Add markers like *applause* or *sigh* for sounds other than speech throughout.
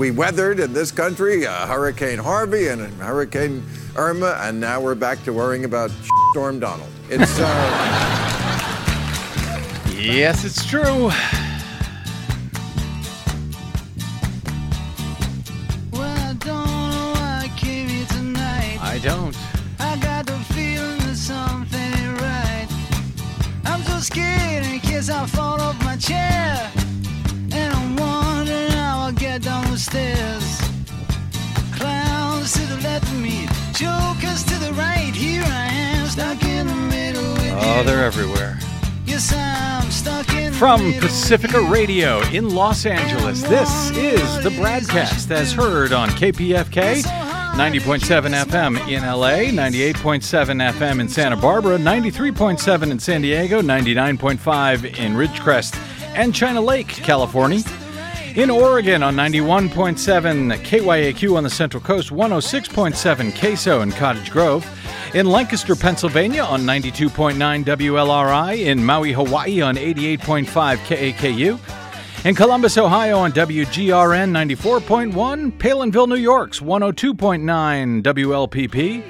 we weathered in this country uh, Hurricane Harvey and Hurricane Irma, and now we're back to worrying about *laughs* Storm Donald. It's. Uh, Yes, it's true. They're everywhere. Yes, I'm stuck in From Pacifica Radio in Los Angeles, this is the BradCast as heard on KPFK 90.7 FM in LA, 98.7 FM in Santa Barbara, 93.7 in San Diego, 99.5 in Ridgecrest and China Lake, California. In Oregon on 91.7 KYAQ on the Central Coast, 106.7 Queso in Cottage Grove. In Lancaster, Pennsylvania on 92.9 WLRI. In Maui, Hawaii on 88.5 KAKU. In Columbus, Ohio on WGRN 94.1. Palenville, New York's 102.9 WLPP.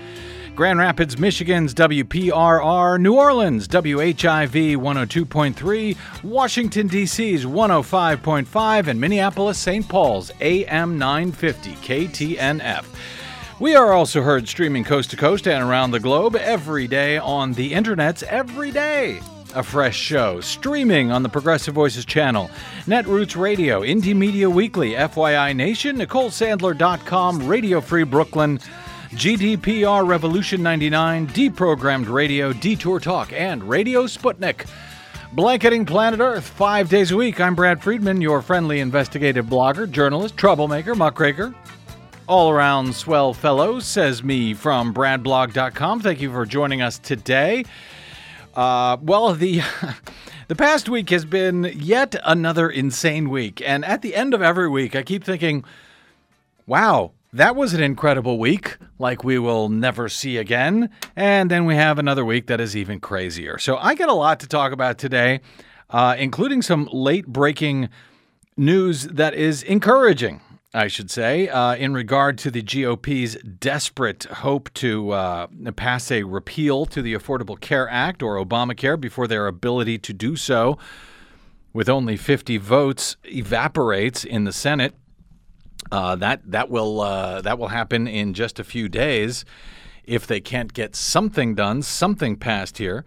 Grand Rapids, Michigan's WPRR, New Orleans, WHIV 102.3, Washington, D.C.'s 105.5, and Minneapolis, St. Paul's AM 950 KTNF. We are also heard streaming coast to coast and around the globe every day on the internets every day. A fresh show streaming on the Progressive Voices channel, Netroots Radio, Indie Media Weekly, FYI Nation, NicoleSandler.com, Radio Free Brooklyn, GDPR Revolution 99, Deprogrammed Radio, Detour Talk, and Radio Sputnik. Blanketing Planet Earth five days a week. I'm Brad Friedman, your friendly investigative blogger, journalist, troublemaker, muckraker, all around swell fellow, says me from bradblog.com. Thank you for joining us today. Uh, well, the *laughs* the past week has been yet another insane week, and at the end of every week, I keep thinking, "Wow, that was an incredible week, like we will never see again." And then we have another week that is even crazier. So I got a lot to talk about today, uh, including some late breaking news that is encouraging. I should say, uh, in regard to the GOP's desperate hope to uh, pass a repeal to the Affordable Care Act or Obamacare before their ability to do so, with only 50 votes, evaporates in the Senate. Uh, that that will uh, that will happen in just a few days if they can't get something done, something passed here.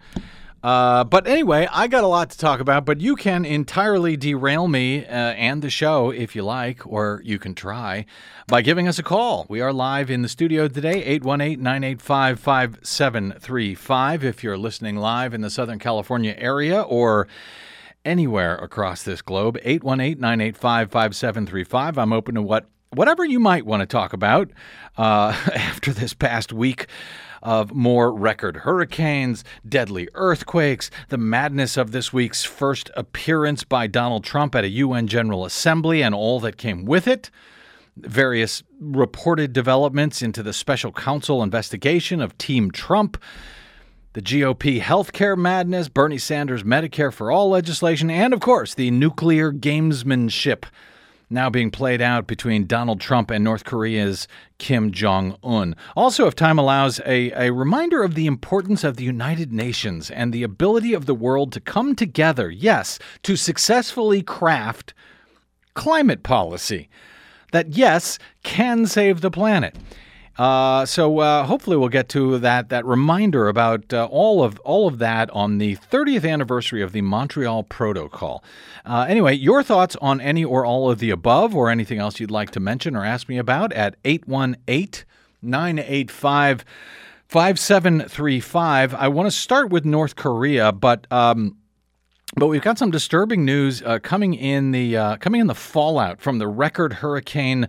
Uh, but anyway, I got a lot to talk about, but you can entirely derail me uh, and the show if you like, or you can try by giving us a call. We are live in the studio today, 818 985 5735. If you're listening live in the Southern California area or anywhere across this globe, 818 985 5735. I'm open to what whatever you might want to talk about uh, *laughs* after this past week of more record hurricanes, deadly earthquakes, the madness of this week's first appearance by Donald Trump at a UN General Assembly and all that came with it, various reported developments into the special counsel investigation of Team Trump. The GOP healthcare madness, Bernie Sanders Medicare for All legislation, and of course, the nuclear gamesmanship now being played out between Donald Trump and North Korea's Kim Jong un. Also, if time allows, a, a reminder of the importance of the United Nations and the ability of the world to come together, yes, to successfully craft climate policy that, yes, can save the planet. Uh, so uh, hopefully we'll get to that that reminder about uh, all of all of that on the 30th anniversary of the Montreal Protocol. Uh, anyway, your thoughts on any or all of the above, or anything else you'd like to mention or ask me about at 818 985 5735. I want to start with North Korea, but. Um, but we've got some disturbing news uh, coming in the uh, coming in the fallout from the record hurricane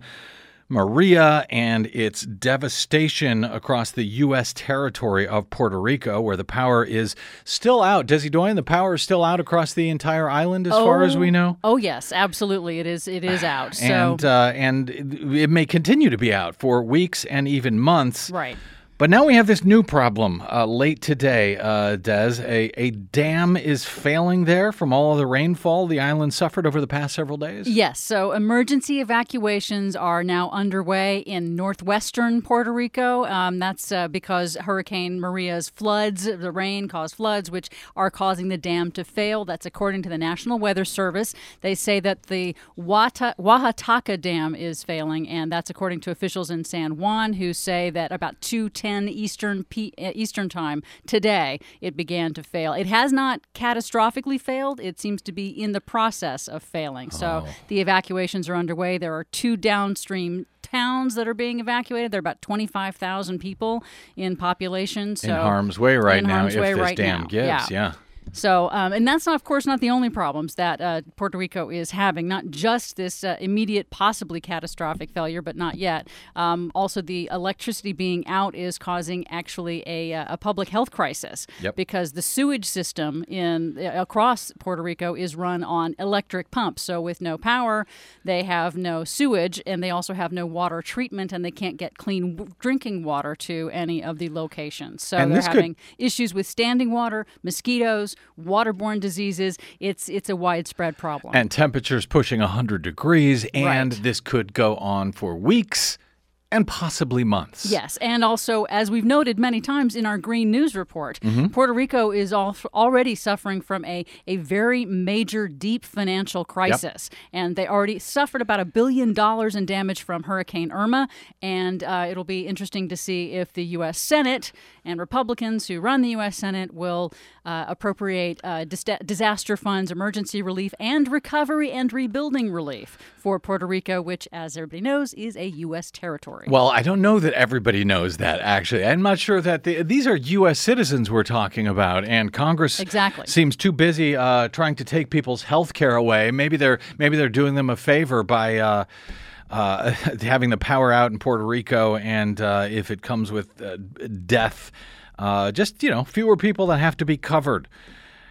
Maria and its devastation across the U.S. territory of Puerto Rico, where the power is still out. Desi Doyen, the power is still out across the entire island, as far as we know. Oh yes, absolutely. It is. It is out. So And uh, and it may continue to be out for weeks and even months. right. But now we have this new problem uh, late today, uh, Des. A, a dam is failing there from all of the rainfall the island suffered over the past several days. Yes, so emergency evacuations are now underway in northwestern Puerto Rico. Um, that's uh, because Hurricane Maria's floods, the rain caused floods, which are causing the dam to fail. That's according to the National Weather Service. They say that the Wata- Guajataca Dam is failing, and that's according to officials in San Juan who say that about 210 Eastern P- uh, Eastern time today it began to fail. It has not catastrophically failed. It seems to be in the process of failing. So the evacuations are underway. There are two downstream towns that are being evacuated. There are about 25,000 people in population. So in harm's way right now if this right dam now. gives. Yeah. yeah. So, um, and that's not, of course, not the only problems that uh, Puerto Rico is having. Not just this uh, immediate, possibly catastrophic failure, but not yet. Um, also, the electricity being out is causing actually a, uh, a public health crisis Yep. because the sewage system in uh, across Puerto Rico is run on electric pumps. So, with no power, they have no sewage, and they also have no water treatment, and they can't get clean w- drinking water to any of the locations. So, And they're this could- having issues with standing water, mosquitoes, waterborne diseases. It's it's a widespread problem. And temperatures pushing 100 degrees, and Right. this could go on for weeks and possibly months. Yes, and also, as we've noted many times in our Green News report, Mm-hmm. Puerto Rico is al- already suffering from a, a very major, deep financial crisis. And they already suffered about a billion dollars in damage from Hurricane Irma. And uh, it'll be interesting to see if the U.S. Senate and Republicans who run the U.S. Senate will uh, appropriate uh, dis- disaster funds, emergency relief, and recovery and rebuilding relief for Puerto Rico, which, as everybody knows, is a U.S. territory. Well, I don't know that everybody knows that, actually. I'm not sure that the, these are U.S. citizens we're talking about, and Congress Exactly. seems too busy uh, trying to take people's health care away. Maybe they're maybe they're doing them a favor by. Uh, uh, *laughs* having the power out in Puerto Rico, and uh, if it comes with uh, death, uh, just you know, fewer people that have to be covered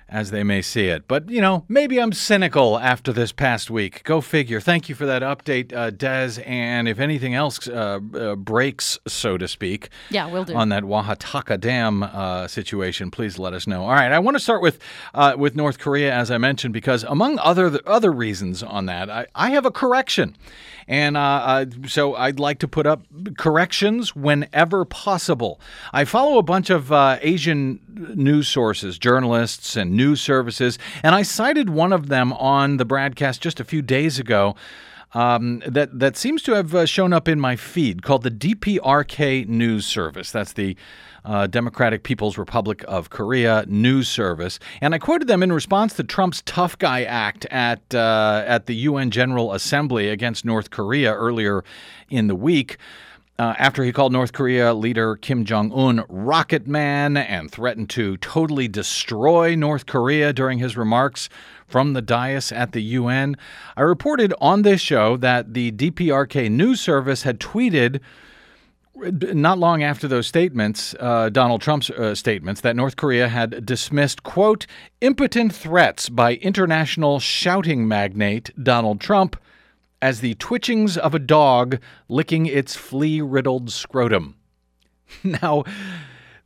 as they may see it. But, you know, maybe I'm cynical after this past week. Go figure. Thank you for that update, uh, Des. And if anything else uh, uh, breaks, so to speak, Yeah, we'll do. on that Guajataca Dam uh, situation, please let us know. All right, I want to start with uh, with North Korea, as I mentioned, because among other other reasons on that, I, I have a correction. And uh, uh, so I'd like to put up corrections whenever possible. I follow a bunch of uh, Asian news sources, journalists, and news services, and I cited one of them on the BradCast just a few days ago um, that that seems to have uh, shown up in my feed called the DPRK News Service. That's the uh, Democratic People's Republic of Korea news service, and I quoted them in response to Trump's Tough Guy Act at uh, at the UN General Assembly against North Korea earlier in the week. Uh, after he called North Korea leader Kim Jong un Rocket Man and threatened to totally destroy North Korea during his remarks from the dais at the UN, I reported on this show that the DPRK news service had tweeted not long after those statements, uh, Donald Trump's uh, statements, that North Korea had dismissed, quote, impotent threats by international shouting magnate Donald Trump as the twitchings of a dog licking its flea riddled scrotum. *laughs* now,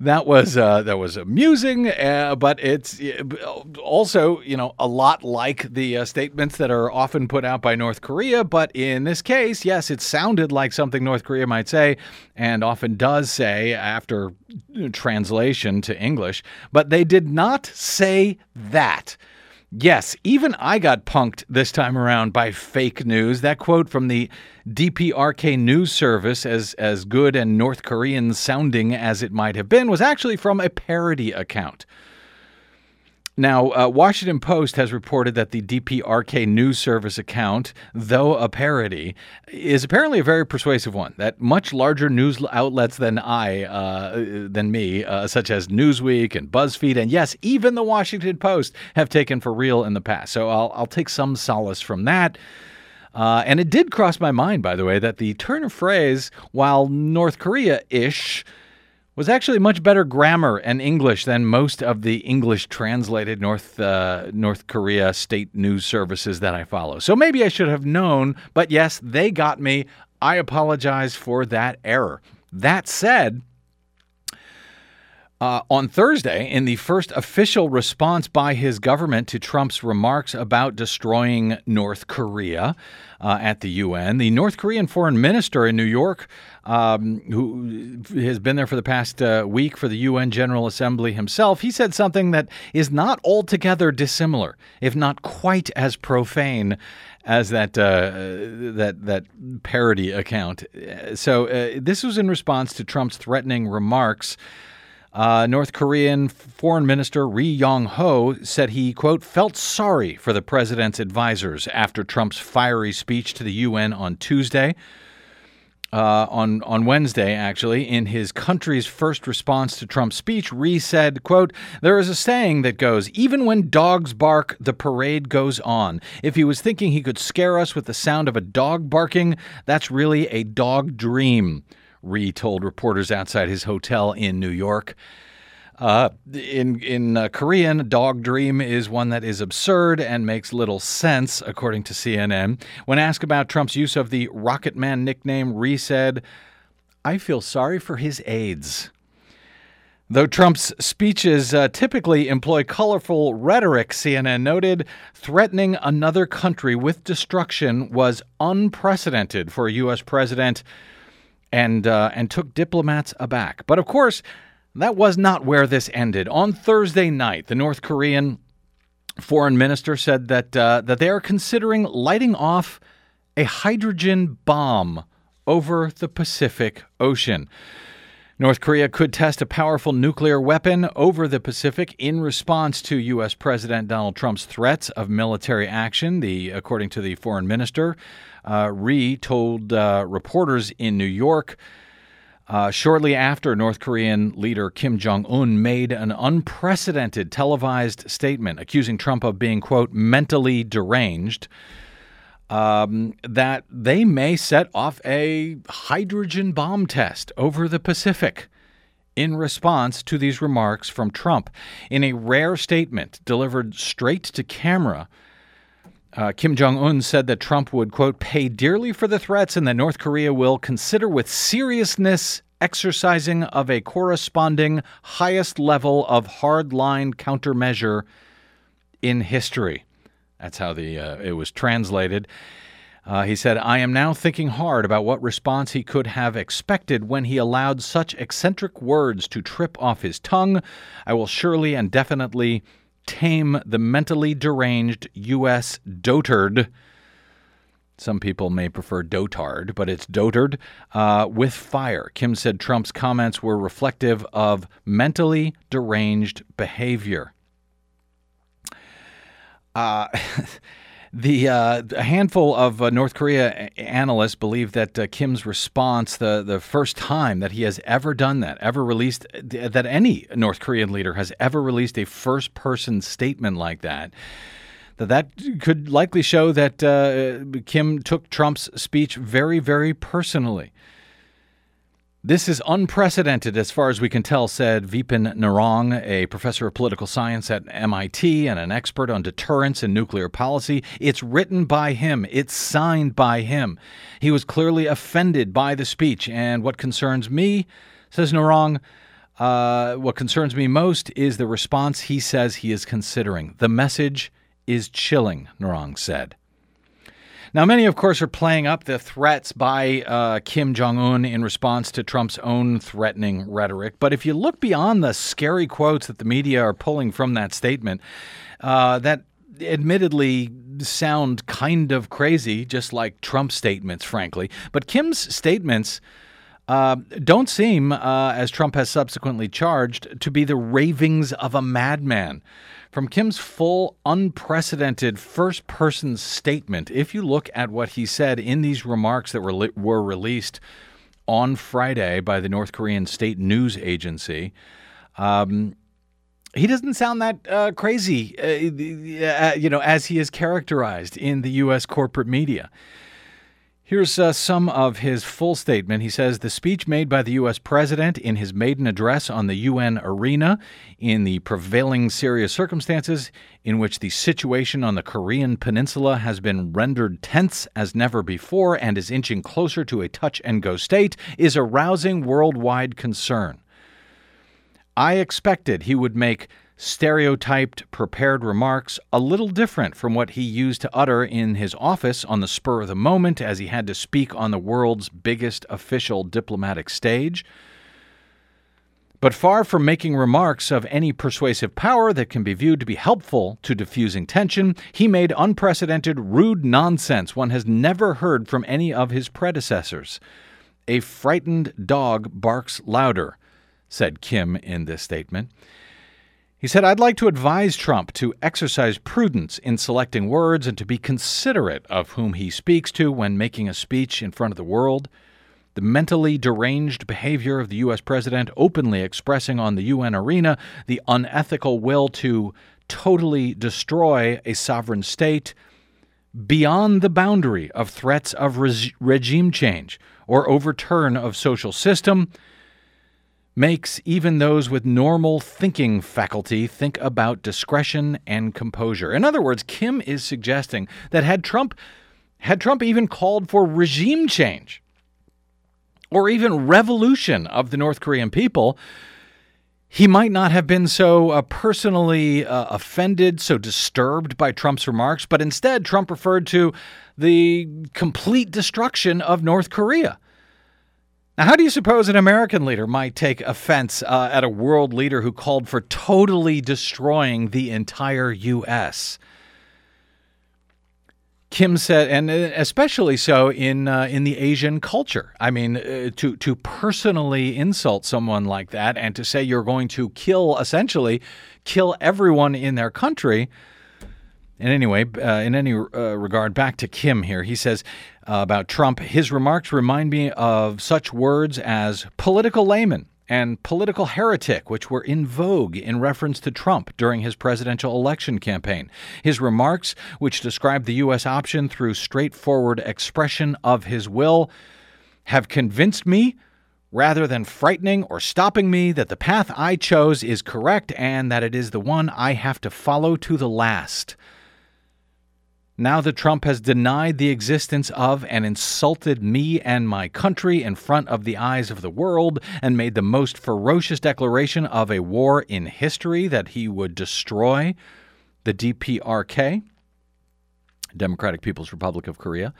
that was uh, that was amusing, uh, but it's uh, also you know a lot like the uh, statements that are often put out by North Korea. But in this case, yes, it sounded like something North Korea might say, and often does say after translation to English. But they did not say that. Yes, even I got punked this time around by fake news. That quote from the DPRK news service, as, as good and North Korean sounding as it might have been, was actually from a parody account. Now, uh, Washington Post has reported that the DPRK news service account, though a parody, is apparently a very persuasive one. That much larger news outlets than I, uh, than me, uh, such as Newsweek and BuzzFeed, and yes, even the Washington Post, have taken for real in the past. So I'll, I'll take some solace from that. Uh, and it did cross my mind, by the way, that the turn of phrase, while North Korea ish, was actually much better grammar and English than most of the English translated North uh, North Korea state news services that I follow. So maybe I should have known, but yes, they got me. I apologize for that error. That said, Uh, on Thursday, in the first official response by his government to Trump's remarks about destroying North Korea uh, at the UN, the North Korean foreign minister in New York, um, who has been there for the past uh, week for the UN General Assembly himself, he said something that is not altogether dissimilar, if not quite as profane as that uh, that that parody account. So uh, this was in response to Trump's threatening remarks. Uh, North Korean Foreign Minister Ri Yong Ho said he, quote, felt sorry for the president's advisors after Trump's fiery speech to the UN on Tuesday. Uh, on on Wednesday, actually, in his country's first response to Trump's speech, Ri said, "quote There is a saying that goes: even when dogs bark, the parade goes on. If he was thinking he could scare us with the sound of a dog barking, that's really a dog dream." Ri told reporters outside his hotel in New York. Uh, in in uh, Korean, dog dream is one that is absurd and makes little sense, according to CNN. When asked about Trump's use of the Rocket Man nickname, Ri said, "I feel sorry for his aides." Though Trump's speeches uh, typically employ colorful rhetoric, CNN noted, threatening another country with destruction was unprecedented for a U.S. president and uh, and took diplomats aback. But of course, that was not where this ended. On Thursday night, the North Korean foreign minister said that uh, that they are considering lighting off a hydrogen bomb over the Pacific Ocean. North Korea could test a powerful nuclear weapon over the Pacific in response to U.S. President Donald Trump's threats of military action. The, according to the foreign minister, uh, Ri told uh, reporters in New York. Uh, shortly after North Korean leader Kim Jong un made an unprecedented televised statement accusing Trump of being, quote, mentally deranged, um, that they may set off a hydrogen bomb test over the Pacific in response to these remarks from Trump. In a rare statement delivered straight to camera, uh, Kim Jong un said that Trump would, quote, pay dearly for the threats and that North Korea will consider with seriousness exercising of a corresponding highest level of hardline countermeasure in history. That's how the uh, it was translated. Uh, he said, I am now thinking hard about what response he could have expected when he allowed such eccentric words to trip off his tongue. I will surely and definitely tame the mentally deranged U.S. dotard. Some people may prefer dotard, but it's dotard uh, with fire. Kim said Trump's comments were reflective of mentally deranged behavior. Uh, *laughs* The uh, a handful of uh, North Korea analysts believe that uh, Kim's response, the the first time that he has ever done that, ever released that any North Korean leader has ever released a first person statement like that, that that could likely show that uh, Kim took Trump's speech very very personally. This is unprecedented as far as we can tell, said Vipin Narang, a professor of political science at MIT and an expert on deterrence and nuclear policy. It's written by him, it's signed by him. He was clearly offended by the speech. And what concerns me, says Narang, uh, what concerns me most is the response he says he is considering. The message is chilling, Narang said. Now, many, of course, are playing up the threats by uh, Kim Jong un in response to Trump's own threatening rhetoric. But if you look beyond the scary quotes that the media are pulling from that statement, uh, that admittedly sound kind of crazy, just like Trump's statements, frankly. But Kim's statements. Uh, don't seem, uh, as Trump has subsequently charged, to be the ravings of a madman. From Kim's full, unprecedented first person statement, if you look at what he said in these remarks that were, li- were released on Friday by the North Korean state news agency, um, he doesn't sound that uh, crazy, uh, uh you know, as he is characterized in the U.S. corporate media. Here's uh, some of his full statement. He says the speech made by the U.S. president in his maiden address on the UN arena in the prevailing serious circumstances in which the situation on the Korean peninsula has been rendered tense as never before and is inching closer to a touch and go state is arousing worldwide concern. I expected he would make stereotyped, prepared remarks a little different from what he used to utter in his office on the spur of the moment as he had to speak on the world's biggest official diplomatic stage. But far from making remarks of any persuasive power that can be viewed to be helpful to diffusing tension, he made unprecedented, rude nonsense one has never heard from any of his predecessors. A frightened dog barks louder, said Kim in this statement. He said, I'd like to advise Trump to exercise prudence in selecting words and to be considerate of whom he speaks to when making a speech in front of the world. The mentally deranged behavior of the U.S. president, openly expressing on the UN arena the unethical will to totally destroy a sovereign state beyond the boundary of threats of re- regime change or overturn of social system makes even those with normal thinking faculty think about discretion and composure. In other words, Kim is suggesting that had Trump had Trump even called for regime change or even revolution of the North Korean people, he might not have been so uh, personally uh, offended, so disturbed by Trump's remarks, but instead Trump referred to the complete destruction of North Korea. Now, how do you suppose an American leader might take offense uh, at a world leader who called for totally destroying the entire U.S.? Kim said, and uh, especially so in uh, in the Asian culture. I mean, uh, to to personally insult someone like that and to say you're going to kill, essentially, kill everyone in their country. And anyway, uh, in any uh, regard, back to Kim here. He says uh, about Trump, his remarks remind me of such words as political layman and political heretic, which were in vogue in reference to Trump during his presidential election campaign. His remarks, which describe the U.S. option through straightforward expression of his will, have convinced me rather than frightening or stopping me, that the path I chose is correct and that it is the one I have to follow to the last. Now that Trump has denied the existence of and insulted me and my country in front of the eyes of the world and made the most ferocious declaration of a war in history that he would destroy the DPRK, Democratic People's Republic of Korea,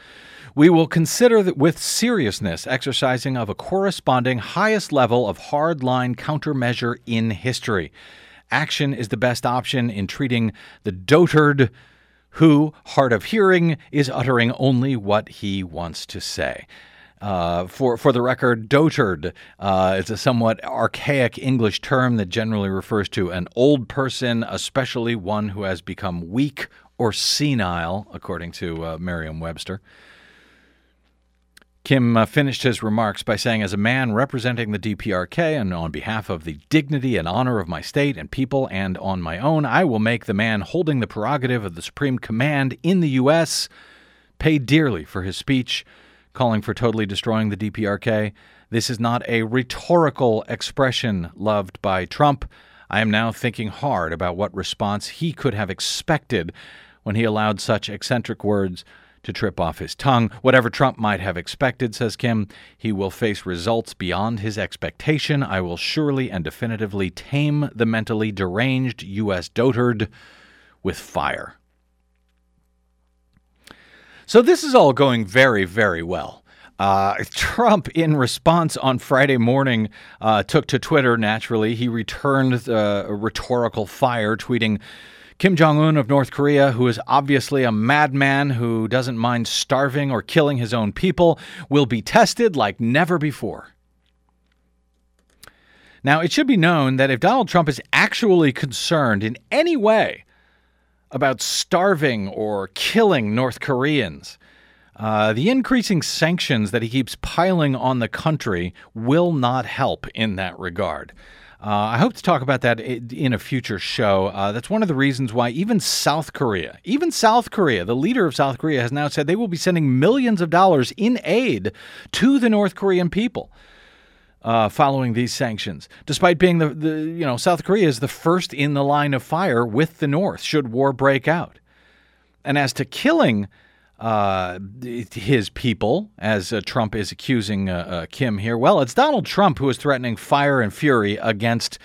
we will consider with seriousness exercising of a corresponding highest level of hardline countermeasure in history. Action is the best option in treating the dotard who, hard of hearing, is uttering only what he wants to say. Uh, for for the record, dotard uh, is a somewhat archaic English term that generally refers to an old person, especially one who has become weak or senile, according to uh, Merriam-Webster. Kim uh, finished his remarks by saying, As a man representing the DPRK and on behalf of the dignity and honor of my state and people and on my own, I will make the man holding the prerogative of the supreme command in the U.S. pay dearly for his speech calling for totally destroying the DPRK. This is not a rhetorical expression loved by Trump. I am now thinking hard about what response he could have expected when he allowed such eccentric words to trip off his tongue. Whatever Trump might have expected, says Kim, he will face results beyond his expectation. I will surely and definitively tame the mentally deranged U.S. dotard with fire. So this is all going very, very well. Uh, *laughs* Trump, in response on Friday morning, uh, took to Twitter naturally. He returned uh, a rhetorical fire, tweeting, Kim Jong un of North Korea, who is obviously a madman who doesn't mind starving or killing his own people, will be tested like never before. Now, it should be known that if Donald Trump is actually concerned in any way about starving or killing North Koreans, uh, the increasing sanctions that he keeps piling on the country will not help in that regard. Uh, I hope to talk about that in a future show. Uh, that's one of the reasons why even South Korea, even South Korea, the leader of South Korea has now said they will be sending millions of dollars in aid to the North Korean people. Uh, following these sanctions, despite being the, the you know South Korea is the first in the line of fire with the North should war break out, and as to killing uh, his people, as uh, Trump is accusing uh, uh, Kim here. Well, it's Donald Trump who is threatening fire and fury against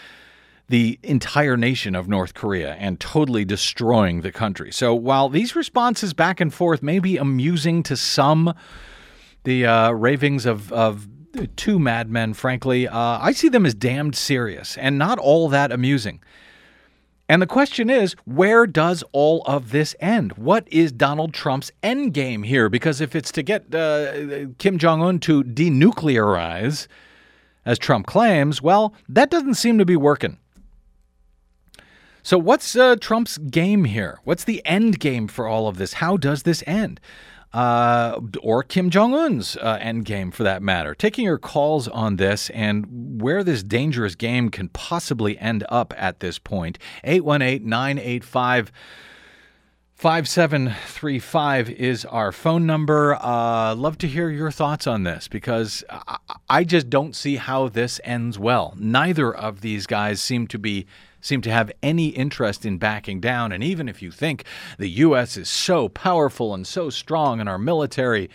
the entire nation of North Korea and totally destroying the country. So while these responses back and forth may be amusing to some, the uh, ravings of, of two madmen, frankly, uh, I see them as damned serious and not all that amusing. And the question is, where does all of this end? What is Donald Trump's end game here? Because if it's to get uh, Kim Jong un to denuclearize, as Trump claims, well, that doesn't seem to be working. So, what's uh, Trump's game here? What's the end game for all of this? How does this end? Uh, or Kim Jong Un's uh, end game for that matter. Taking your calls on this and where this dangerous game can possibly end up at this point. 818 985 5735 is our phone number. Uh, love to hear your thoughts on this because I, I just don't see how this ends well. Neither of these guys seem to be seem to have any interest in backing down. And even if you think the U.S. is so powerful and so strong in our military,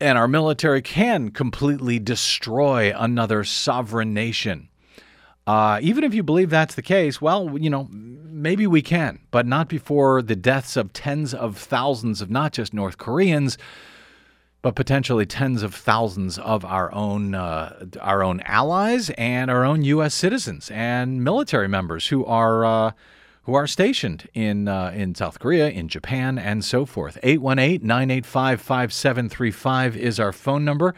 and our military can completely destroy another sovereign nation. Uh, even if you believe that's the case, well, you know, maybe we can, but not before the deaths of tens of thousands of not just North Koreans, but potentially tens of thousands of our own uh, our own allies and our own U.S. citizens and military members who are uh, who are stationed in uh, in South Korea, in Japan, and so forth. 818-985-5735 is our phone number.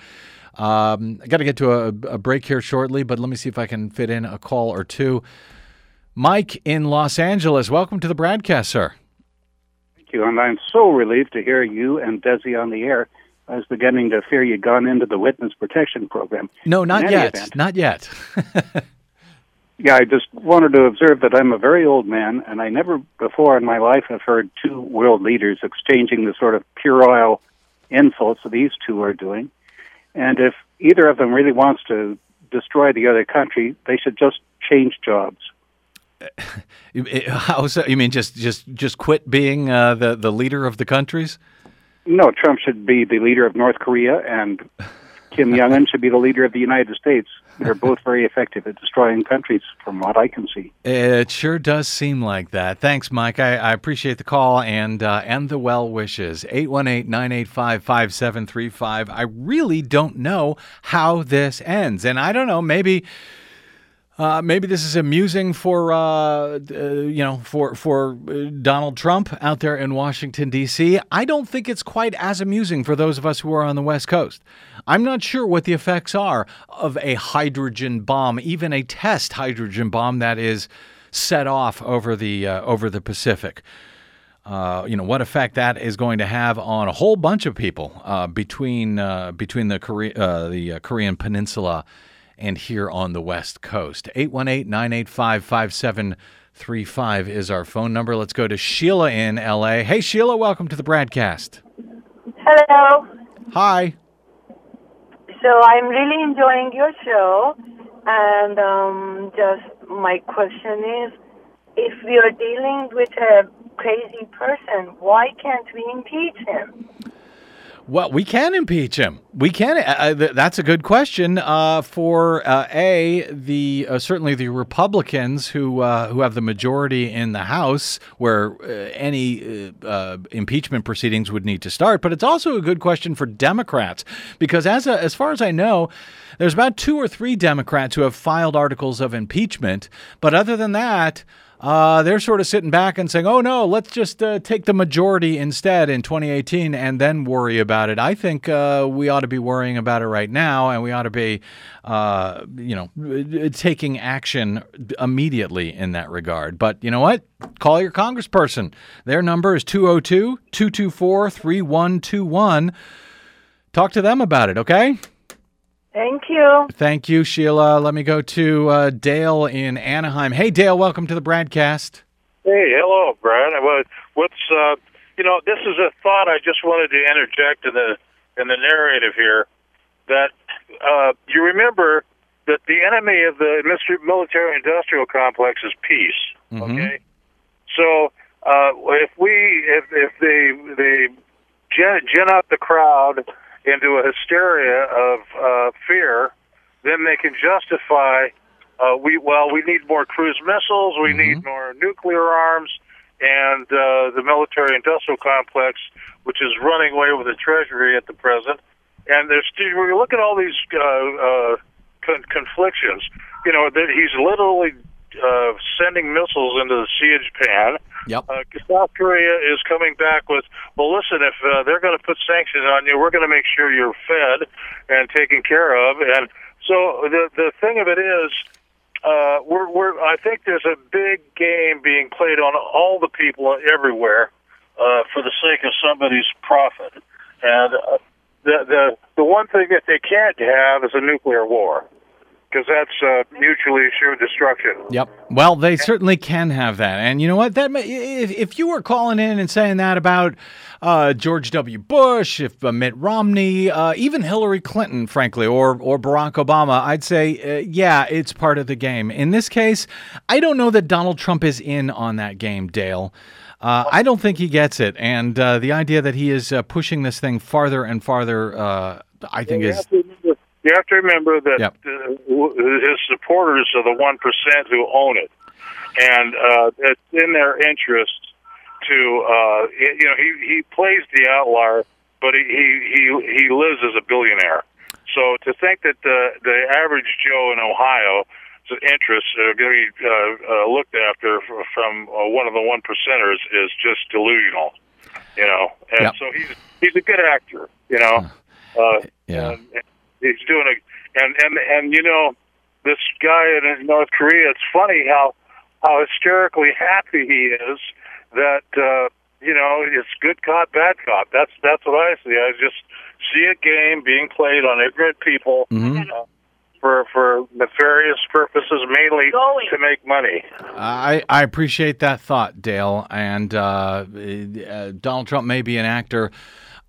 Um, I got to get to a, a break here shortly, but let me see if I can fit in a call or two. Mike in Los Angeles, welcome to the BradCast, sir. Thank you, and I'm so relieved to hear you and Desi on the air. I was beginning to fear you'd gone into the witness protection program. No, not yet. event- Not yet. *laughs* Yeah, I just wanted to observe that I'm a very old man, and I never before in my life have heard two world leaders exchanging the sort of puerile insults that these two are doing. And if either of them really wants to destroy the other country, they should just change jobs. *laughs* You- How so? You mean just just just quit being uh, the the leader of the countries? No, Trump should be the leader of North Korea, and Kim Jong Un should be the leader of the United States. They're both very effective at destroying countries, from what I can see. It sure does seem like that. Thanks, Mike. I, I appreciate the call and uh, and the well wishes. 818-985-5735. I really don't know how this ends. And I don't know, maybe uh, maybe this is amusing for uh, uh, you know for for uh, Donald Trump out there in Washington D.C. I don't think it's quite as amusing for those of us who are on the West Coast. I'm not sure what the effects are of a hydrogen bomb, even a test hydrogen bomb that is set off over the uh, over the Pacific. Uh, you know what effect that is going to have on a whole bunch of people uh, between uh, between the Korea, uh, the Korean Peninsula and here on the West Coast. 818-985-5735 is our phone number. Let's go to Sheila in LA. Hey Sheila, welcome to the BradCast. Hello. Hi. So I'm really enjoying your show, and um, just my question is, if we are dealing with a crazy person, why can't we impeach him? Well, we can impeach him. We can. Uh, uh, th- that's a good question. Uh, for uh, a the uh, certainly the Republicans who uh, who have the majority in the House, where any impeachment proceedings would need to start. But it's also a good question for Democrats because, as a, as far as I know, there's about two or three Democrats who have filed articles of impeachment. But other than that. Uh, they're sort of sitting back and saying, "Oh no, let's just uh, take the majority instead in 2018, and then worry about it." I think uh, we ought to be worrying about it right now, and we ought to be, uh, you know, uh, taking action immediately in that regard. But you know what? Call your congressperson. Their number is 202 224 3121. Talk to them about it, okay? Thank you. Thank you, Sheila. Let me go to uh, Dale in Anaheim. Hey, Dale, welcome to the BradCast. Hey, hello, Brad. Well, What's uh, you know, this is a thought I just wanted to interject in the in the narrative here. That uh, you remember that the enemy of the military-industrial complex is peace. Okay, so uh, if we if if they they gin, gin up the crowd into a hysteria of uh, fear, then they can justify uh, we well, we need more cruise missiles, we need more nuclear arms, and uh, the military-industrial complex, which is running away with the treasury at the present. And there's when you look at all these uh, uh, con- conflictions, you know that he's literally uh, sending missiles into the Sea of Japan. Yep. Uh, South Korea is coming back with, well, listen, if uh, they're going to put sanctions on you, we're going to make sure you're fed and taken care of. And so the the thing of it is, uh, we're we're I think there's a big game being played on all the people everywhere uh, for the sake of somebody's profit. And uh, the the the one thing that they can't have is a nuclear war because that's uh, mutually assured destruction. Yep. Well, they certainly can have that, and you know what? That may- if, if you were calling in and saying that about uh, George W. Bush, if uh, Mitt Romney, uh, even Hillary Clinton, frankly, or or Barack Obama, I'd say, uh, yeah, it's part of the game. In this case, I don't know that Donald Trump is in on that game, Dale. Uh, I don't think he gets it, and uh, the idea that he is uh, pushing this thing farther and farther, uh, I think is have to remember, you have to remember that Yep. uh, his supporters are the one percent who own it, and uh, it's in their interest to uh, you know he he plays the outlier, but he he he, lives as a billionaire. So to think that the the average Joe in Ohio interests are going to be uh, uh, looked after from uh, one of the one percenters is just delusional, you know. And Yep. so he's he's a good actor, you know. Uh, Yeah. and he's doing a and and and you know this guy in North Korea. It's funny how how hysterically happy he is that uh, you know it's good cop, bad cop. That's that's what I see. I just see a game being played on ignorant people. uh, for, for nefarious purposes, mainly to make money. I, I appreciate that thought, Dale. And uh, uh, Donald Trump may be an actor.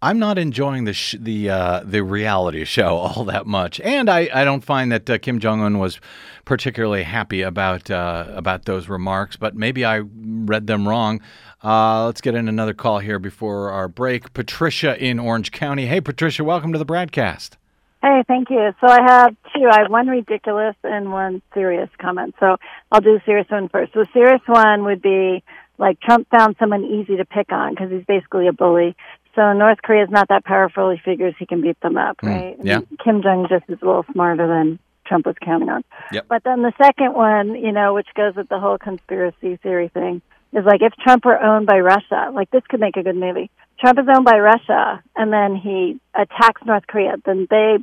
I'm not enjoying the sh- the uh, the reality show *laughs* all that much, and I, I don't find that uh, Kim Jong Un was particularly happy about uh, about those remarks. But maybe I read them wrong. Uh, let's get in another call here before our break. Patricia in Orange County. Hey, Patricia, welcome to the BradCast. Hey, thank you. So I have two. I have one ridiculous and one serious comment. So I'll do the serious one first. The serious one would be like Trump found someone easy to pick on because he's basically a bully. So North Korea is not that powerful. He figures he can beat them up, mm. right? yeah. Kim Jong just is a little smarter than Trump was counting on. Yep. But then the second one, you know, which goes with the whole conspiracy theory thing, is like if Trump were owned by Russia, like this could make a good movie. Trump is owned by Russia, and then he attacks North Korea. Then they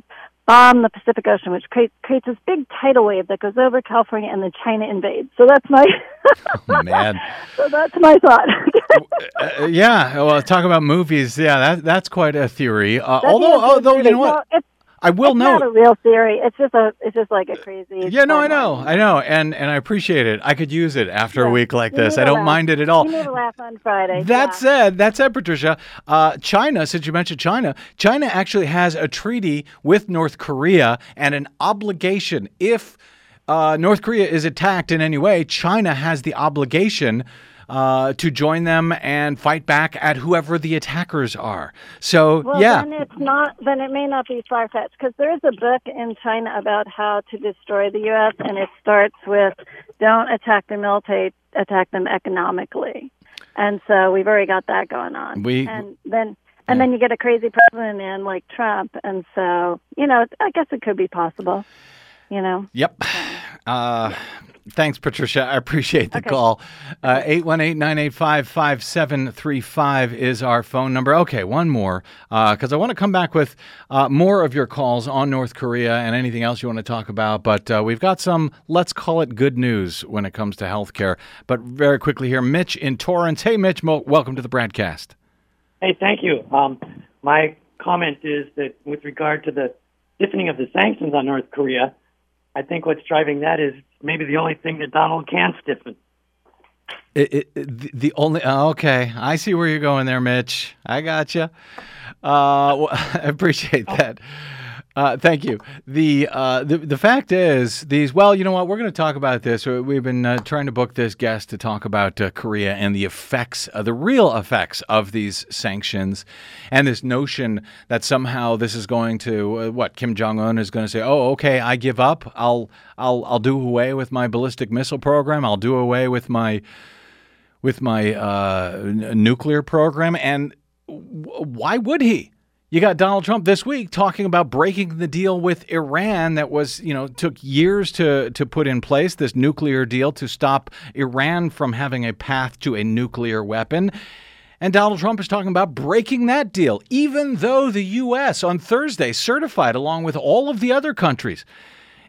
bomb the Pacific Ocean, which creates creates this big tidal wave that goes over California, and then China invades. So that's my *laughs* Oh, man. *laughs* so that's my thought. Uh, yeah, well, talk about movies. Yeah, that that's quite a theory. Uh, although, although you know what, it's, I will it's note. not a real theory. It's just a it's just like a crazy. Yeah, no, I know. I know, and and I appreciate it. I could use it after a week like You this. I don't laugh. mind it at all. You need a laugh on Friday. That yeah. said, that said, Patricia, uh, China, since you mentioned China, China actually has a treaty with North Korea and an obligation. If uh, North Korea is attacked in any way, China has the obligation. Uh, to join them and fight back at whoever the attackers are. So Well, yeah, then it's not. Then it may not be far fetched because there is a book in China about how to destroy the U.S. and it starts with don't attack the military, attack them economically, and so we've already got that going on. We- and then and then you get a crazy president in like Trump, and so you know I guess it could be possible. You know. Yep. Uh, thanks, Patricia. I appreciate the Okay. call. Uh, 818 985 5735 is our phone number. Okay, one more, because I want to come back with uh, more of your calls on North Korea and anything else you want to talk about. But uh, we've got some, let's call it good news when it comes to healthcare. But very quickly here, Mitch in Torrance. Hey, Mitch, mo- welcome to the BradCast. Hey, thank you. Um, my comment is that with regard to the stiffening of the sanctions on North Korea, I think what's driving that is maybe the only thing that Donald can stiffen. It, it, the, the only oh, okay, I see where you're going there, Mitch. I got you. Uh, well, *laughs* I appreciate that. Uh, thank you. The, uh, the the fact is, these. Well, you know what? We're going to talk about this. We've been uh, trying to book this guest to talk about uh, Korea and the effects, uh, the real effects of these sanctions, and this notion that somehow this is going to what Kim Jong Un is going to say. Oh, okay, I give up. I'll I'll I'll do away with my ballistic missile program. I'll do away with my with my n- nuclear program. And w- why would he? You got Donald Trump this week talking about breaking the deal with Iran that was, you know, took years to to put in place this nuclear deal to stop Iran from having a path to a nuclear weapon. And Donald Trump is talking about breaking that deal, even though the U.S. on Thursday certified, along with all of the other countries,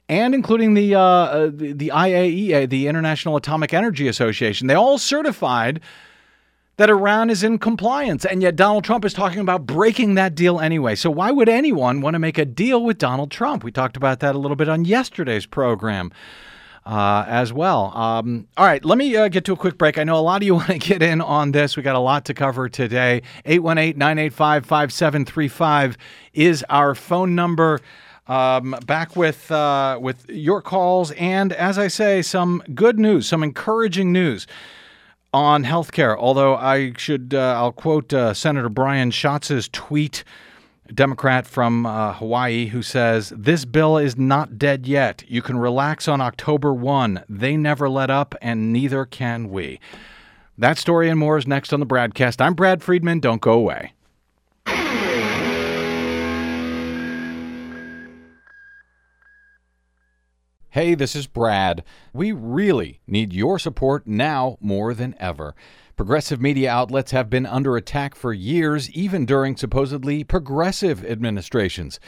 and including the uh, uh, the, the IAEA, the International Atomic Energy Association, they all certified that Iran is in compliance, and yet Donald Trump is talking about breaking that deal anyway. So why would anyone want to make a deal with Donald Trump? We talked about that a little bit on yesterday's program. Uh, as well. Um, all right, let me uh, get to a quick break. I know a lot of you *laughs* want to get in on this. We got a lot to cover today. 818 985 5735 is our phone number. Um, back with uh, with your calls and, as I say, some good news, some encouraging news on healthcare. Although I should, uh, I'll quote uh, Senator Brian Schatz's tweet, Democrat from uh, Hawaii, who says, This bill is not dead yet. You can relax on October 1. They never let up, and neither can we. That story and more is next on the BradCast. I'm Brad Friedman. Don't go away. Hey, this is Brad. We really need your support now more than ever. Progressive media outlets have been under attack for years, even during supposedly progressive administrations.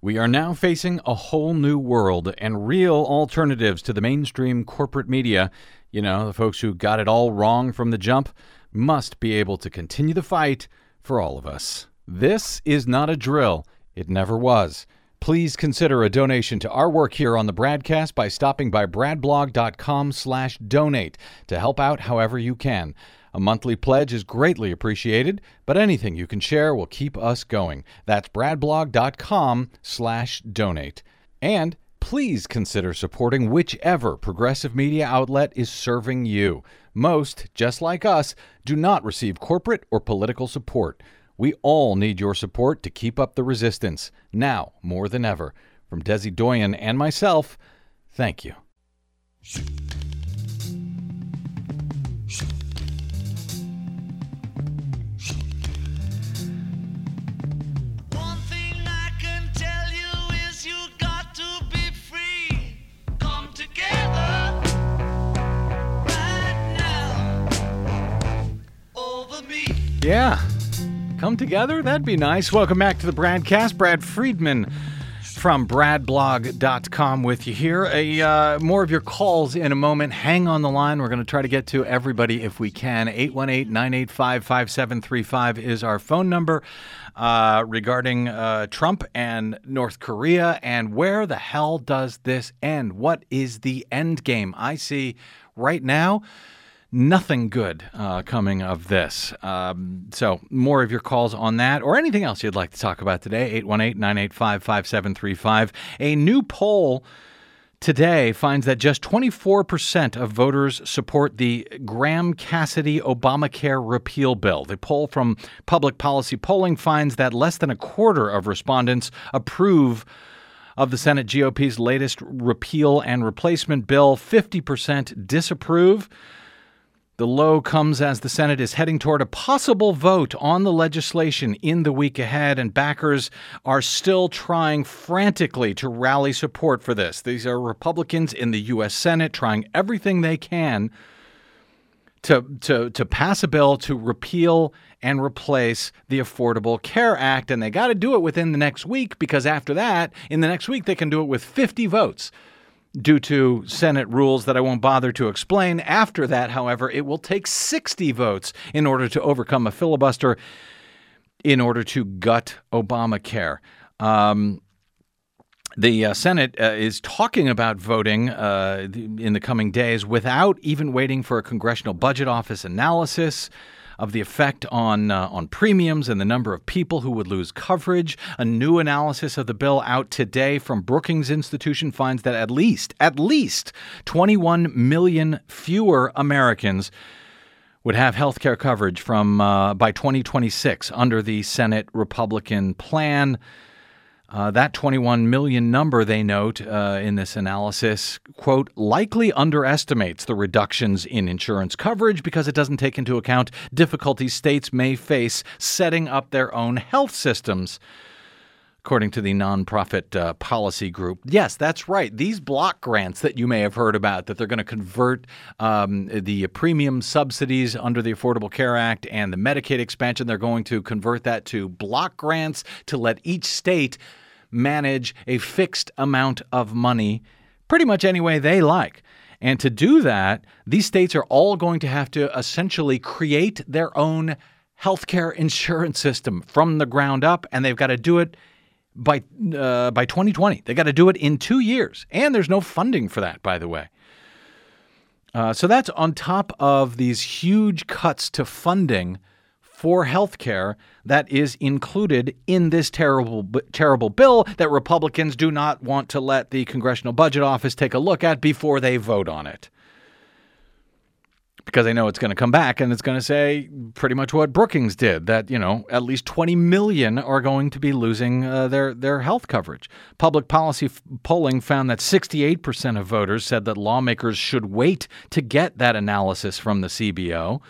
We are now facing a whole new world and real alternatives to the mainstream corporate media. You know, the folks who got it all wrong from the jump must be able to continue the fight for all of us. This is not a drill, it never was. Please consider a donation to our work here on the BradCast by stopping by bradblog.com slash donate to help out however you can. A monthly pledge is greatly appreciated, but anything you can share will keep us going. That's bradblog.com slash donate. And please consider supporting whichever progressive media outlet is serving you. Most, just like us, do not receive corporate or political support. We all need your support to keep up the resistance, now more than ever. From Desi Doyen and myself, thank you. One thing I can tell you is you got to be free. Come together right now over me. Yeah. Come together? That'd be nice. Welcome back to the BradCast. Brad Friedman from bradblog.com with you here. A, uh, more of your calls in a moment. Hang on the line. We're going to try to get to everybody if we can. 818 985 5735 is our phone number uh, regarding uh, Trump and North Korea. And where the hell does this end? What is the end game? I see right now nothing good uh, coming of this. Um, so, more of your calls on that or anything else you'd like to talk about today, 818 985 5735. A new poll today finds that just 24% of voters support the Graham Cassidy Obamacare repeal bill. The poll from Public Policy Polling finds that less than a quarter of respondents approve of the Senate GOP's latest repeal and replacement bill, 50% disapprove. The low comes as the Senate is heading toward a possible vote on the legislation in the week ahead, and backers are still trying frantically to rally support for this. These are Republicans in the U.S. Senate trying everything they can to, to, to pass a bill to repeal and replace the Affordable Care Act, and they got to do it within the next week because after that, in the next week, they can do it with 50 votes due to Senate rules that I won't bother to explain. After that, however, it will take 60 votes in order to overcome a filibuster in order to gut Obamacare. Um, the uh, Senate uh, is talking about voting uh, in the coming days without even waiting for a Congressional Budget Office analysis. Of the effect on uh, on premiums and the number of people who would lose coverage. A new analysis of the bill out today from Brookings Institution finds that at least at least 21 million fewer Americans would have health care coverage from uh, by 2026 under the Senate Republican plan. Uh, that 21 million number, they note uh, in this analysis, quote, likely underestimates the reductions in insurance coverage because it doesn't take into account difficulties states may face setting up their own health systems. According to the nonprofit uh, policy group. Yes, that's right. These block grants that you may have heard about, that they're going to convert um, the premium subsidies under the Affordable Care Act and the Medicaid expansion, they're going to convert that to block grants to let each state manage a fixed amount of money pretty much any way they like. And to do that, these states are all going to have to essentially create their own healthcare *laughs* insurance system from the ground up, and they've got to do it by uh, by 2020. They got to do it in two years, and there's no funding for that, by the way. Uh, so that's on top of these huge cuts to funding for health care that is included in this terrible terrible bill that Republicans do not want to let the Congressional Budget Office take a look at before they vote on it because they know it's going to come back and it's going to say pretty much what Brookings did that you know at least 20 million are going to be losing uh, their their health coverage. Public policy f- polling found that 68% of voters said that lawmakers should wait to get that analysis from the CBO.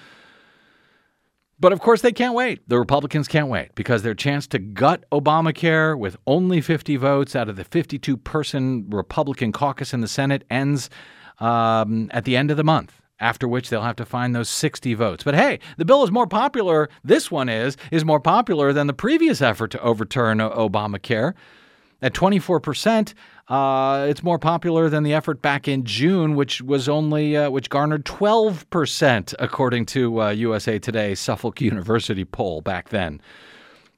But of course, they can't wait. The Republicans can't wait because their chance to gut Obamacare with only 50 votes out of the 52 person Republican caucus in the Senate ends um, at the end of the month after which they'll have to find those 60 votes. But hey, the bill is more popular, this one is, is more popular than the previous effort to overturn Obamacare. At 24%, uh, it's more popular than the effort back in June, which was only uh, which garnered 12%, according to uh, USA Today Suffolk *laughs* University poll back then.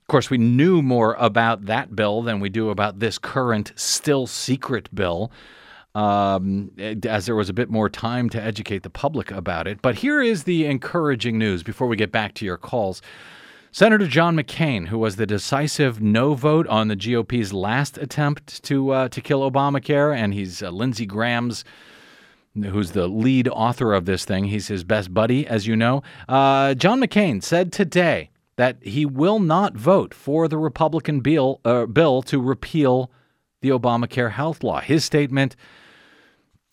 Of course, we knew more about that bill than we do about this current still secret bill um, as there was a bit more time to educate the public about it. But here is the encouraging news before we get back to your calls. Senator John McCain, who was the decisive no vote on the GOP's last attempt to uh, to kill Obamacare, and he's uh, Lindsey Graham's, who's the lead author of this thing. He's his best buddy, as you know. Uh, John McCain said today that he will not vote for the Republican bill uh, bill to repeal the Obamacare health law. His statement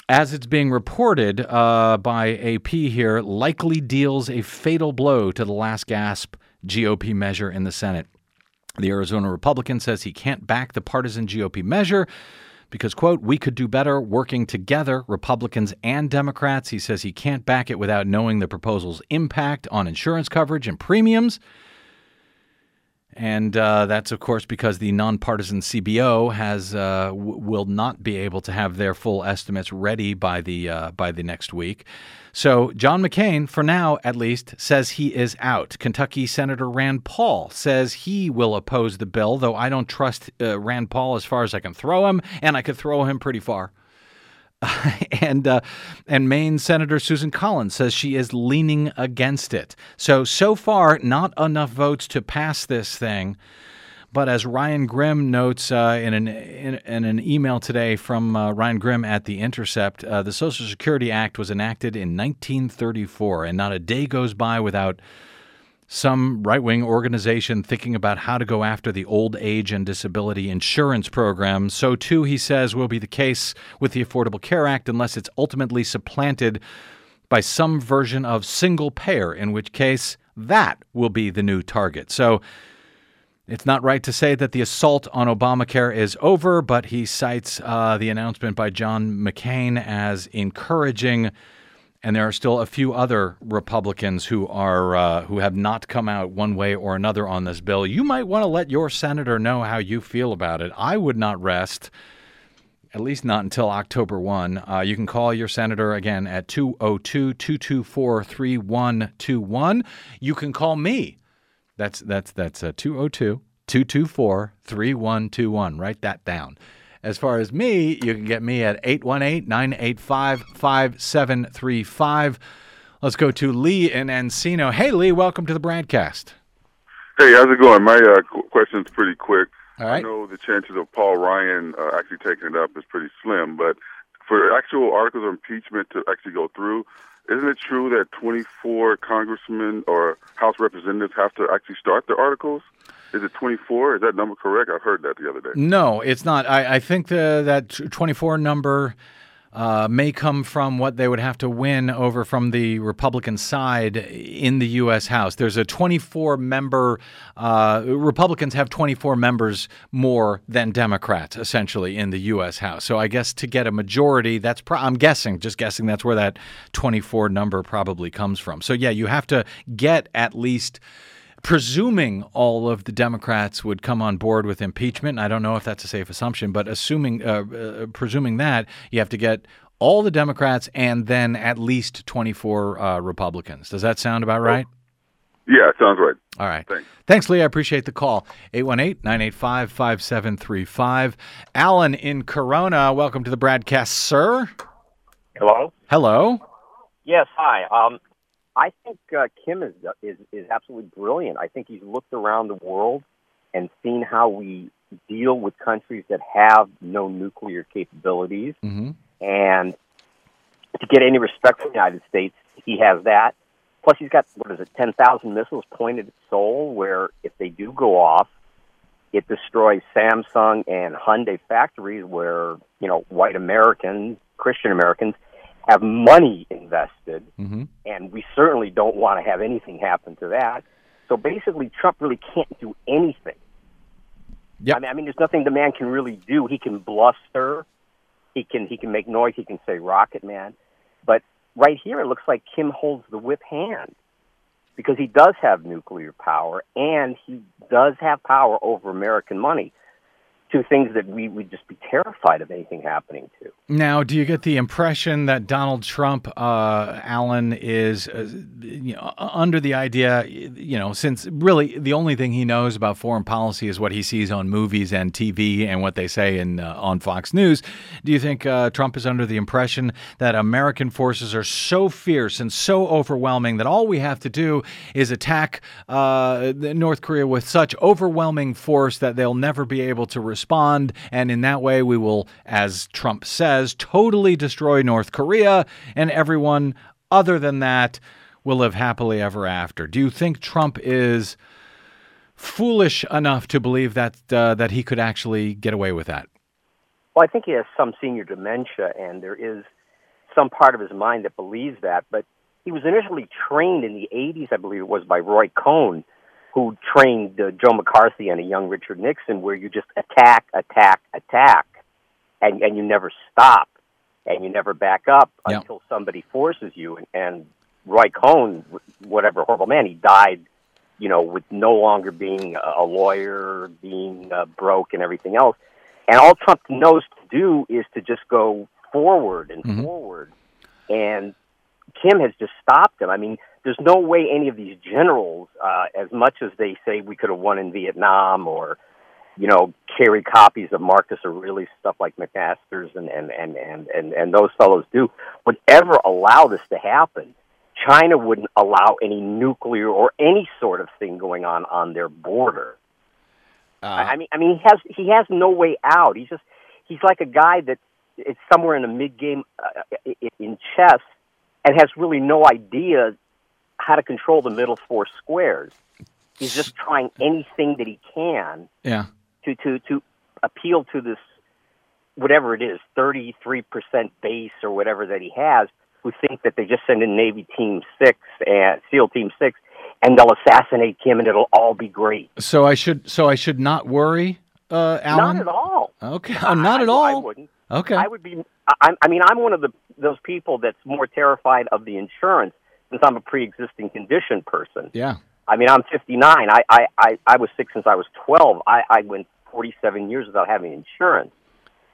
as it's being reported uh, by AP here, likely deals a fatal blow to the last gasp GOP measure in the Senate. The Arizona Republican says he can't back the partisan GOP measure because, quote, we could do better working together, Republicans and Democrats. He says he can't back it without knowing the proposal's impact on insurance coverage and premiums. And uh, that's, of course, because the nonpartisan CBO has uh, w- will not be able to have their full estimates ready by the uh, by the next week. So John McCain, for now at least, says he is out. Kentucky Senator Rand Paul says he will oppose the bill, though I don't trust uh, Rand Paul as far as I can throw him, and I could throw him pretty far. *laughs* and uh, and Maine Senator Susan Collins says she is leaning against it. So so far, not enough votes to pass this thing. But as Ryan Grim notes uh, in, an, in, in, an email today from uh, Ryan Grim at The Intercept, uh, the Social Security Act was enacted in 1934, and not a day goes by without some right wing organization thinking about how to go after the old age and disability insurance program. So, too, he says, will be the case with the Affordable Care Act unless it's ultimately supplanted by some version of single payer, in which case that will be the new target. So, it's not right to say that the assault on Obamacare is over, but he cites uh, the announcement by John McCain as encouraging and there are still a few other Republicans who are uh, who have not come out one way or another on this bill. You might want to let your senator know how you feel about it. I would not rest, at least not until October 1. Uh, you can call your senator again at 202 224 3121. You can call me. That's, that's, that's 202 224 3121. Write that down. As far as me, you can get me at 818 985 5735. Let's go to Lee in Encino. Hey, Lee, welcome to the BradCast. Hey, how's it going? My uh, qu- question's pretty quick. All I know the chances of Paul Ryan uh, actually taking it up is pretty slim, but for actual articles of impeachment to actually go through, isn't it true that 24 congressmen or House representatives have to actually start the articles? Is it 24? Is that number correct? I've heard that the other day. No, it's not. I, I think the, that 24 number uh, may come from what they would have to win over from the Republican side in the U.S. House. There's a 24 member, uh, Republicans have 24 members more than Democrats, essentially, in the U.S. House. So I guess to get a majority, that's, pro- I'm guessing, just guessing, that's where that 24 number probably comes from. So yeah, you have to get at least presuming all of the Democrats would come on board with impeachment. I don't know if that's a safe assumption, but assuming, uh, uh, presuming that, you have to get all the Democrats and then at least 24 uh, Republicans. Does that sound about right? Yeah, sounds right. All right. Thanks. Thanks, Lee. I appreciate the call. 818 985 5735. Alan in Corona, welcome to the BradCast, sir. Hello. Hello. Yes. Hi. Um, I think uh, Kim is, is is absolutely brilliant. I think he's looked around the world and seen how we deal with countries that have no nuclear capabilities, Mm-hmm. and to get any respect from the United States, he has that. Plus, he's got what is it, ten thousand missiles pointed at Seoul, where if they do go off, it destroys Samsung and Hyundai factories, where you know white Americans, Christian Americans, have money invested Mm-hmm. and we certainly don't want to have anything happen to that. So basically, Trump really can't do anything. Yep. I mean, I mean, there's nothing the man can really do. He can bluster, he can he can make noise, he can say "Rocket Man," but right here it looks like Kim holds the whip hand because he does have nuclear power and he does have power over American money. Two things that we would just be terrified of anything happening to. Now, do you get the impression that Donald Trump, uh, Alan, is uh, you know, under the idea, you know, since really the only thing he knows about foreign policy is what he sees on movies and TV and what they say in uh, on Fox News? Do you think uh, Trump is under the impression that American forces are so fierce and so overwhelming that all we have to do is attack uh, North Korea with such overwhelming force that they'll never be able to respond, and in that way we will, as Trump says, totally destroy North Korea, and everyone other than that will live happily ever after. Do you think Trump is foolish enough to believe that uh, that he could actually get away with that? Well, I think he has some senior dementia, and there is some part of his mind that believes that. But he was initially trained in the 80s, I believe it was, by Roy Cohn, who trained uh, Joe McCarthy and a young Richard Nixon, where you just attack, attack, attack, and, and you never stop, and you never back up Yeah. until somebody forces you. And, and Roy Cohn, whatever horrible man, he died, you know, with no longer being a lawyer, being uh, broke, and everything else. And all Trump knows to do is to just go forward and Mhm. forward. And Kim has just stopped him. I mean, there's no way any of these generals, uh, as much as they say we could have won in Vietnam or, you know, carry copies of Marcus Aurelius, stuff like McMaster's and, and, and, and, and, and those fellows do, would ever allow this to happen. China wouldn't allow any nuclear or any sort of thing going on on their border. I I mean, I mean, he has he has no way out. He's just he's like a guy that is somewhere in a mid game uh, i- in chess and has really no idea how to control the middle four squares. He's just trying anything that he can Yeah. to to to appeal to this whatever it is, thirty three percent base or whatever that he has, who think that they just send in Navy Team Six and SEAL Team Six, and they'll assassinate Kim, and it'll all be great. So I should so I should not worry, uh, Alan. Not at all. Okay, oh, not at I- all. I wouldn't. Okay. I would be. I, I mean, I'm one of the those people that's more terrified of the insurance since I'm a pre-existing condition person. yeah. I mean, I'm 59. I I I, I was sick since I was 12. I, I went 47 years without having insurance.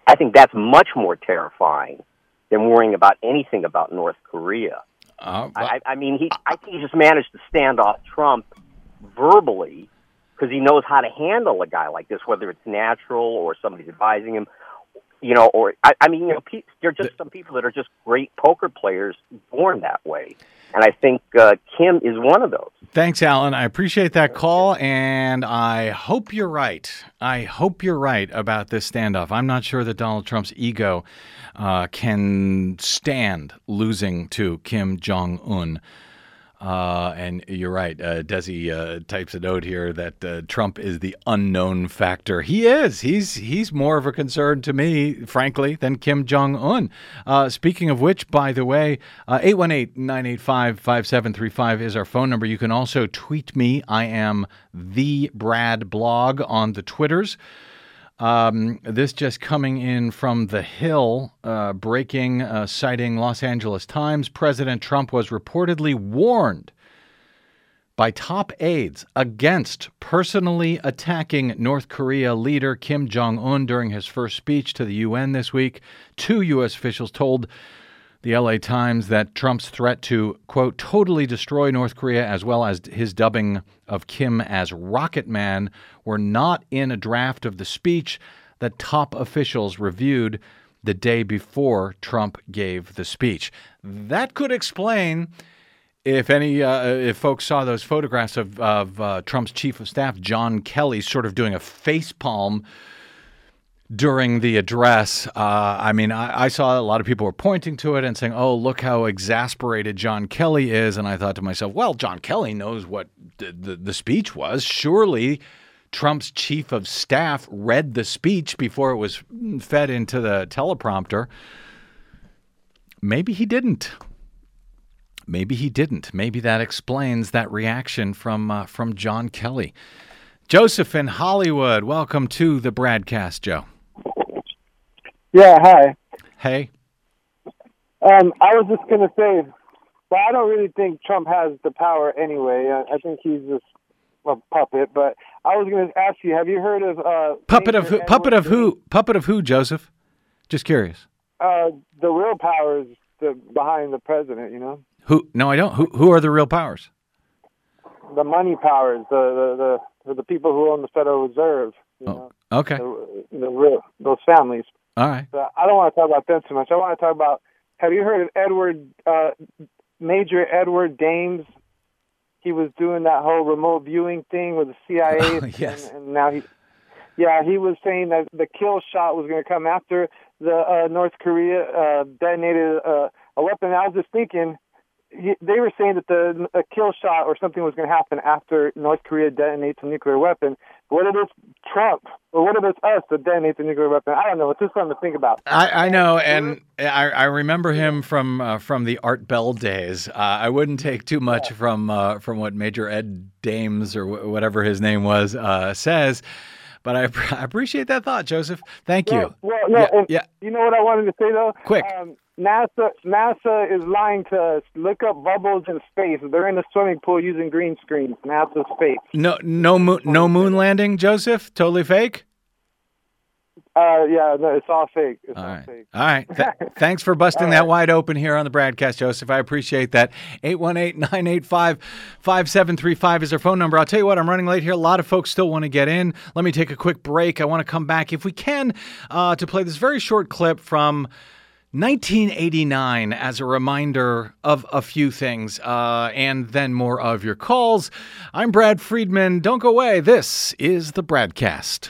I think that's much more terrifying than worrying about anything about North Korea. Uh, I, I I mean, he. I think he just managed to stand off Trump verbally because he knows how to handle a guy like this, whether it's natural or somebody's advising him. You know, or I, I mean, you know, pe- there are just some people that are just great poker players, born that way. And I think uh, Kim is one of those. Thanks, Alan. I appreciate that call, and I hope you're right. I hope you're right about this standoff. I'm not sure that Donald Trump's ego uh, can stand losing to Kim Jong Un. Uh, and you're right. Uh, Desi uh, types a note here that uh, Trump is the unknown factor. He is. He's he's more of a concern to me, frankly, than Kim Jong Un. Uh, speaking of which, by the way, uh, 818 985 5735 is our phone number. You can also tweet me. I am the Brad blog on the Twitters. Um, this just coming in from The Hill, uh, breaking, uh, citing Los Angeles Times. President Trump was reportedly warned by top aides against personally attacking North Korea leader Kim Jong un during his first speech to the UN this week. Two U.S. officials told the LA Times that Trump's threat to, quote, totally destroy North Korea, as well as his dubbing of Kim as Rocket Man, were not in a draft of the speech that top officials reviewed the day before Trump gave the speech. That could explain. If any, uh, if folks saw those photographs of, of uh, Trump's chief of staff, John Kelly, sort of doing a face palm during the address, uh, I mean, I, I, saw a lot of people were pointing to it and saying, "Oh, look how exasperated John Kelly is." And I thought to myself, "Well, John Kelly knows what the, the, the speech was. Surely, Trump's chief of staff read the speech before it was fed into the teleprompter. Maybe he didn't. Maybe he didn't. Maybe that explains that reaction from uh, from John Kelly." Joseph in Hollywood, welcome to the BradCast, Joe. Yeah, hi. Hey. Um, I was just going to say, well, I don't really think Trump has the power anyway. I, I think he's just a puppet. But I was going to ask you, have you heard of uh, puppet of who, puppet of who? Puppet of who? Joseph? Just curious. Uh, the real powers the, behind the president. You know. Who? No, I don't. Who? Who are the real powers? The money powers. The the the, the, people who own the Federal Reserve. You oh, know? Okay. The, the real those families. All right. But I don't want to talk about them too much. I want to talk about. Have you heard of Edward uh, Major Edward Dames? He was doing that whole remote viewing thing with the CIA. Oh, *laughs* yes. And, and now he, yeah, he was saying that the kill shot was going to come after the uh, North Korea uh, detonated uh, a weapon. I was just thinking he, they were saying that the a kill shot or something was going to happen after North Korea detonates a nuclear weapon. What if it's Trump or what if it's us that detonates a nuclear weapon? I don't know. It's just something to think about. I, I know, and I, I remember him from uh, from the Art Bell days. Uh, I wouldn't take too much from uh, from what Major Ed Dames or w- whatever his name was uh, says. But I, I, appreciate that thought, Joseph. Thank you. Well, no, yeah, yeah. You know what I wanted to say though? Quick. Um, NASA NASA is lying to us. Look up bubbles in space. They're in a swimming pool using green screens. NASA space. No no moon no moon landing, Joseph. Totally fake. Uh, yeah, no, it's all fake. It's all, all right. fake. All right. Th- *laughs* thanks for busting that wide open here on the BradCast, Joseph. I appreciate that. 818-985-5735 is our phone number. I'll tell you what, I'm running late here. A lot of folks still want to get in. Let me take a quick break. I want to come back, if we can, uh, to play this very short clip from 1989 as a reminder of a few things, uh, and then more of your calls. I'm Brad Friedman. Don't go away. This is the Bradcast.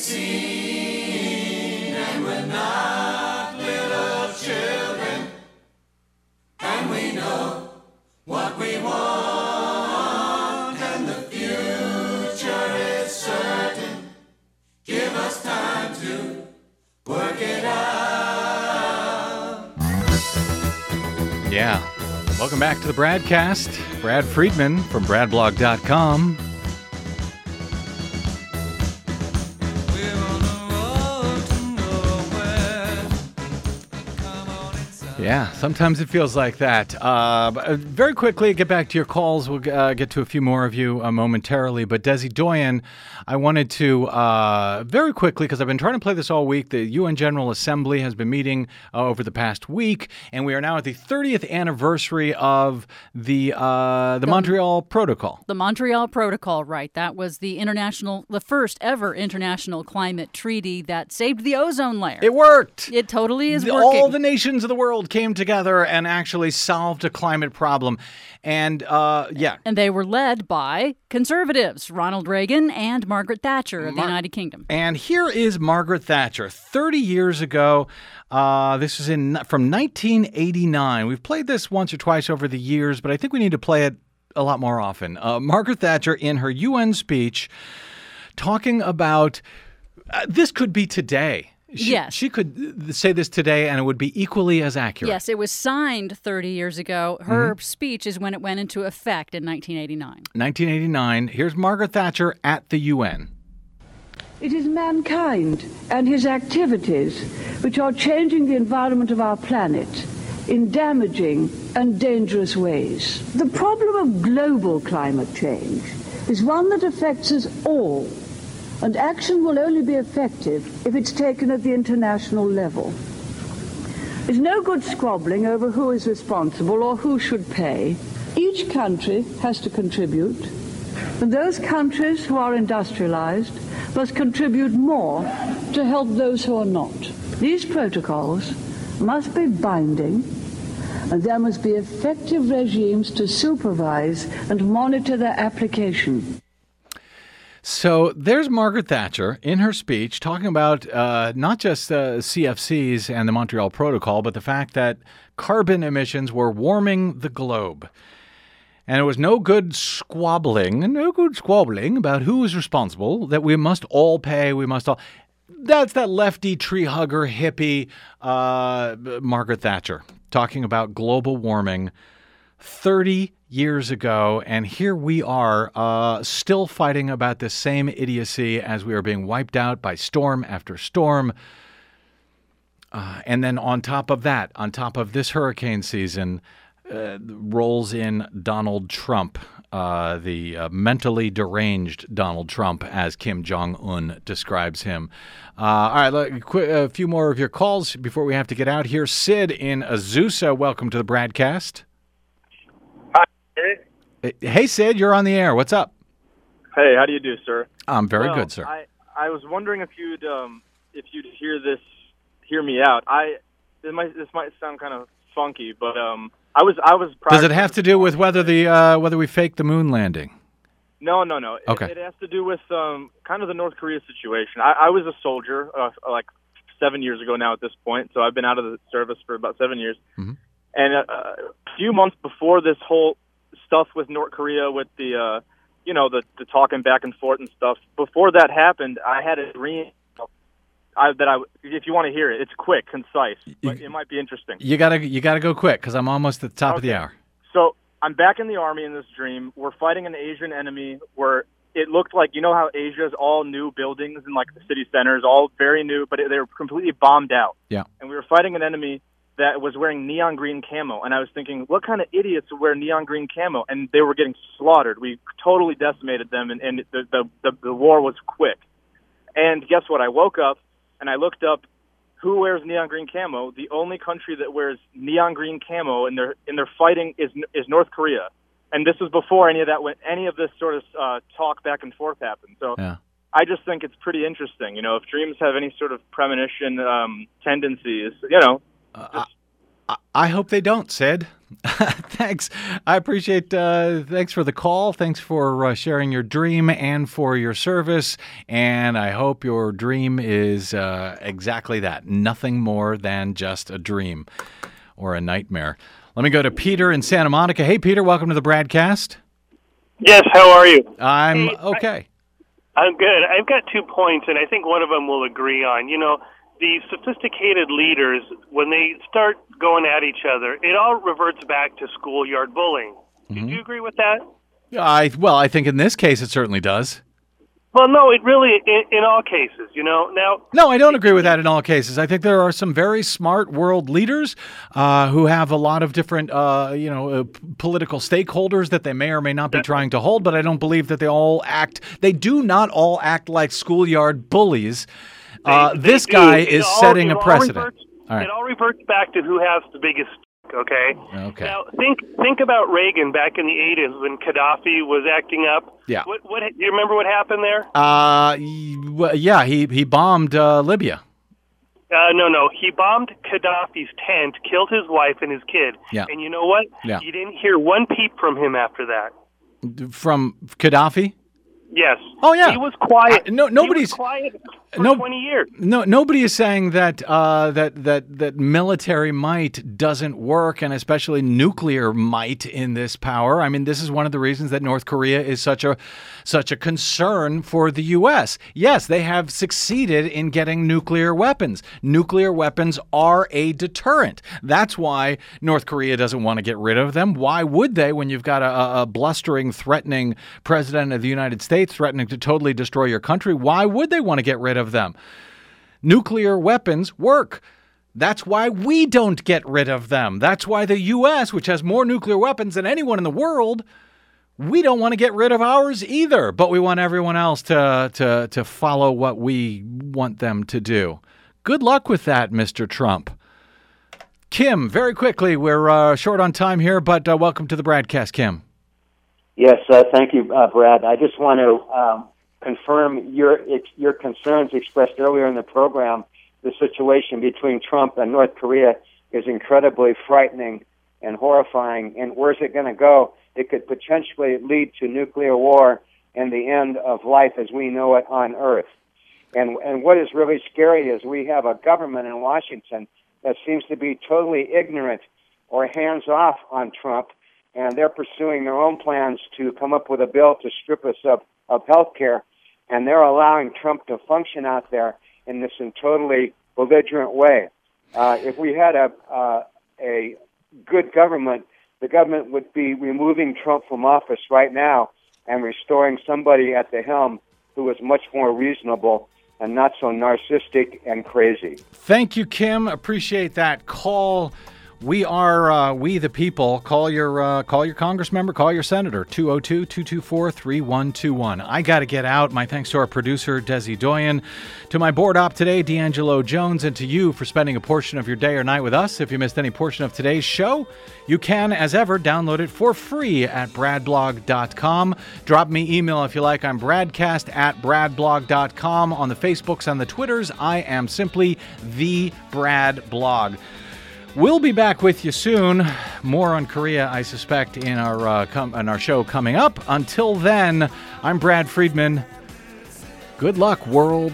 seen. And we're not little children, and we know what we want, and the future is certain. Give us time to work it out. Yeah. Welcome back to the Bradcast. Brad Friedman from BradBlog.com. Yeah, sometimes it feels like that. Uh, uh, very quickly, get back to your calls. We'll uh, get to a few more of you uh, momentarily. But Desi Doyen, I wanted to uh, very quickly because I've been trying to play this all week. The UN General Assembly has been meeting uh, over the past week, and we are now at the 30th anniversary of the the Montreal Protocol. The Montreal Protocol, right? That was the international, the first ever international climate treaty that saved the ozone layer. It worked. It totally is The- working. All the nations of the world came together and actually solved a climate problem. And uh, yeah, and they were led by conservatives, Ronald Reagan and Margaret Thatcher of Mar- the United Kingdom. And here is Margaret Thatcher, 30 years ago. Uh, this is in from 1989. We've played this once or twice over the years, but I think we need to play it a lot more often. Uh, Margaret Thatcher, in her UN speech, talking about uh, this could be today. She, Yes. she could uh, say this today, and it would be equally as accurate. Yes, it was signed 30 years ago. Her Mm-hmm. speech is when it went into effect in 1989. 1989. Here's Margaret Thatcher at the UN. It is mankind and his activities which are changing the environment of our planet in damaging and dangerous ways. The problem of global climate change is one that affects us all, and action will only be effective if it's taken at the international level. There's no good squabbling over who is responsible or who should pay. Each country has to contribute, and those countries who are industrialized must contribute more to help those who are not. These protocols must be binding, and there must be effective regimes to supervise and monitor their application. So there's Margaret Thatcher in her speech talking about uh, not just uh, CFCs and the Montreal Protocol, but the fact that carbon emissions were warming the globe. And it was no good squabbling, no good squabbling about who was responsible, that we must all pay, we must all. That's that lefty tree hugger hippie uh, Margaret Thatcher talking about global warming 30 years ago, and here we are uh, still fighting about the same idiocy as we are being wiped out by storm after storm. Uh, and then on top of that, on top of this hurricane season, uh, rolls in Donald Trump, uh, the uh, mentally deranged Donald Trump, as Kim Jong Un describes him. Uh, all right, look, qu- a few more of your calls before we have to get out here. Sid in Azusa, welcome to the BradCast. Hey, Sid, you're on the air. What's up? Hey, how do you do, sir? I'm very Well, good, sir. I, I was wondering if you'd um, if you'd hear this, hear me out. I this might this might sound kind of funky, but um, I was I was. Does it have to do with whether the uh, whether we faked the moon landing? No, no, no. It- Okay. It, has to do with um, kind of the North Korea situation. I, I was a soldier uh, like seven years ago now at this point, so I've been out of the service for about seven years. Mhm. And uh, a few months before this whole stuff with North Korea, with the uh, you know the the talking back and forth and stuff, before that happened, I had a dream. I, that I, if you want to hear it, it's quick, concise, but it might be interesting. You gotta you gotta go quick because I'm almost at the top of the hour. So I'm back in the army in this dream. We're fighting an Asian enemy where it looked like you know how Asia is all new buildings and like the city centers, all very new, but they were completely bombed out. Yeah. And we were fighting an enemy that was wearing neon green camo, and I was thinking, what kind of idiots wear neon green camo? And they were getting slaughtered. We totally decimated them, and, and the, the the the war was quick. And guess what? I woke up and I looked up who wears neon green camo. The only country that wears neon green camo in their in their fighting is is North Korea. And this was before any of that went any of this sort of uh, talk back and forth happened. So Yeah. I just think it's pretty interesting. You know, if dreams have any sort of premonition um, tendencies, you know, I hope they don't, Sid. *laughs* thanks. I appreciate. Uh, thanks for the call. Thanks for uh, sharing your dream and for your service. And I hope your dream is uh, exactly that nothing more than just a dream or a nightmare. Let me go to Peter in Santa Monica. Hey, Peter, welcome to the BradCast. Yes, how are you? I'm okay. I'm good. I've got two points, and I think one of them we'll agree on. You know, the sophisticated leaders, when they start going at each other, it all reverts back to schoolyard bullying. Mm-hmm. Do you agree with that? I well, I think in this case it certainly does. Well, no, it really, in, in all cases, you know. Now, No, I don't agree with that in all cases. I think there are some very smart world leaders uh, who have a lot of different, uh, you know, uh, political stakeholders that they may or may not be trying to hold. But I don't believe that they all act. They do not all act like schoolyard bullies. Uh, they this do. guy is all- setting a all precedent. reverts- All right. It all reverts back to who has the biggest. Okay. Okay. Now think think about Reagan back in the '80s when Gaddafi was acting up. Yeah. What what you remember what happened there? Uh, yeah, he he bombed uh, Libya. Uh, no, no. He bombed Gaddafi's tent, killed his wife and his kid. Yeah. And you know what? Yeah. You didn't hear one peep from him after that. From Gaddafi. Yes. Oh yeah. He was quiet. Uh, no, nobody's quiet no- 20 years. No, nobody is saying that uh, that that that military might doesn't work, and especially nuclear might in this power. I mean, this is one of the reasons that North Korea is such a such a concern for the U.S. Yes, they have succeeded in getting nuclear weapons. Nuclear weapons are a deterrent. That's why North Korea doesn't want to get rid of them. Why would they when you've got a, a- a blustering, threatening president of the United States threatening to totally destroy your country? Why would they want to get rid of them? nuclear weapons work. That's why we don't get rid of them. That's why the U.S., which has more nuclear weapons than anyone in the world, we don't want to get rid of ours either. But we want everyone else to to to follow what we want them to do. Good luck with that, Mr. Trump. Kim, very quickly, we're uh, short on time here, but uh, welcome to the BradCast, Kim. Yes, uh, thank you, uh, Brad. I just want to um, confirm your your concerns expressed earlier in the program. The situation between Trump and North Korea is incredibly frightening and horrifying. And where's it going to go? It could potentially lead to nuclear war and the end of life as we know it on Earth. And and what is really scary is we have a government in Washington that seems to be totally ignorant or hands off on Trump, and they're pursuing their own plans to come up with a bill to strip us of of health care, and they're allowing Trump to function out there in this totally belligerent way. Uh, if we had a uh, a good government, the government would be removing Trump from office right now and restoring somebody at the helm who is much more reasonable and not so narcissistic and crazy. Thank you, Kim. Appreciate that call. We are uh, we the people. Call your uh, call your congress member, call your senator 202-224-3121. I got to get out. My thanks to our producer Desi Doyen, to my board op today D'Angelo Jones, and to you for spending a portion of your day or night with us. If you missed any portion of today's show, you can, as ever, download it for free at bradblog.com. Drop me email if you like. I'm bradcast at bradblog.com. On the Facebooks and the Twitters, I am simply the Brad Blog. We'll be back with you soon. More on Korea, I suspect, in our uh, com- in our show coming up. Until then, I'm Brad Friedman. Good luck, world.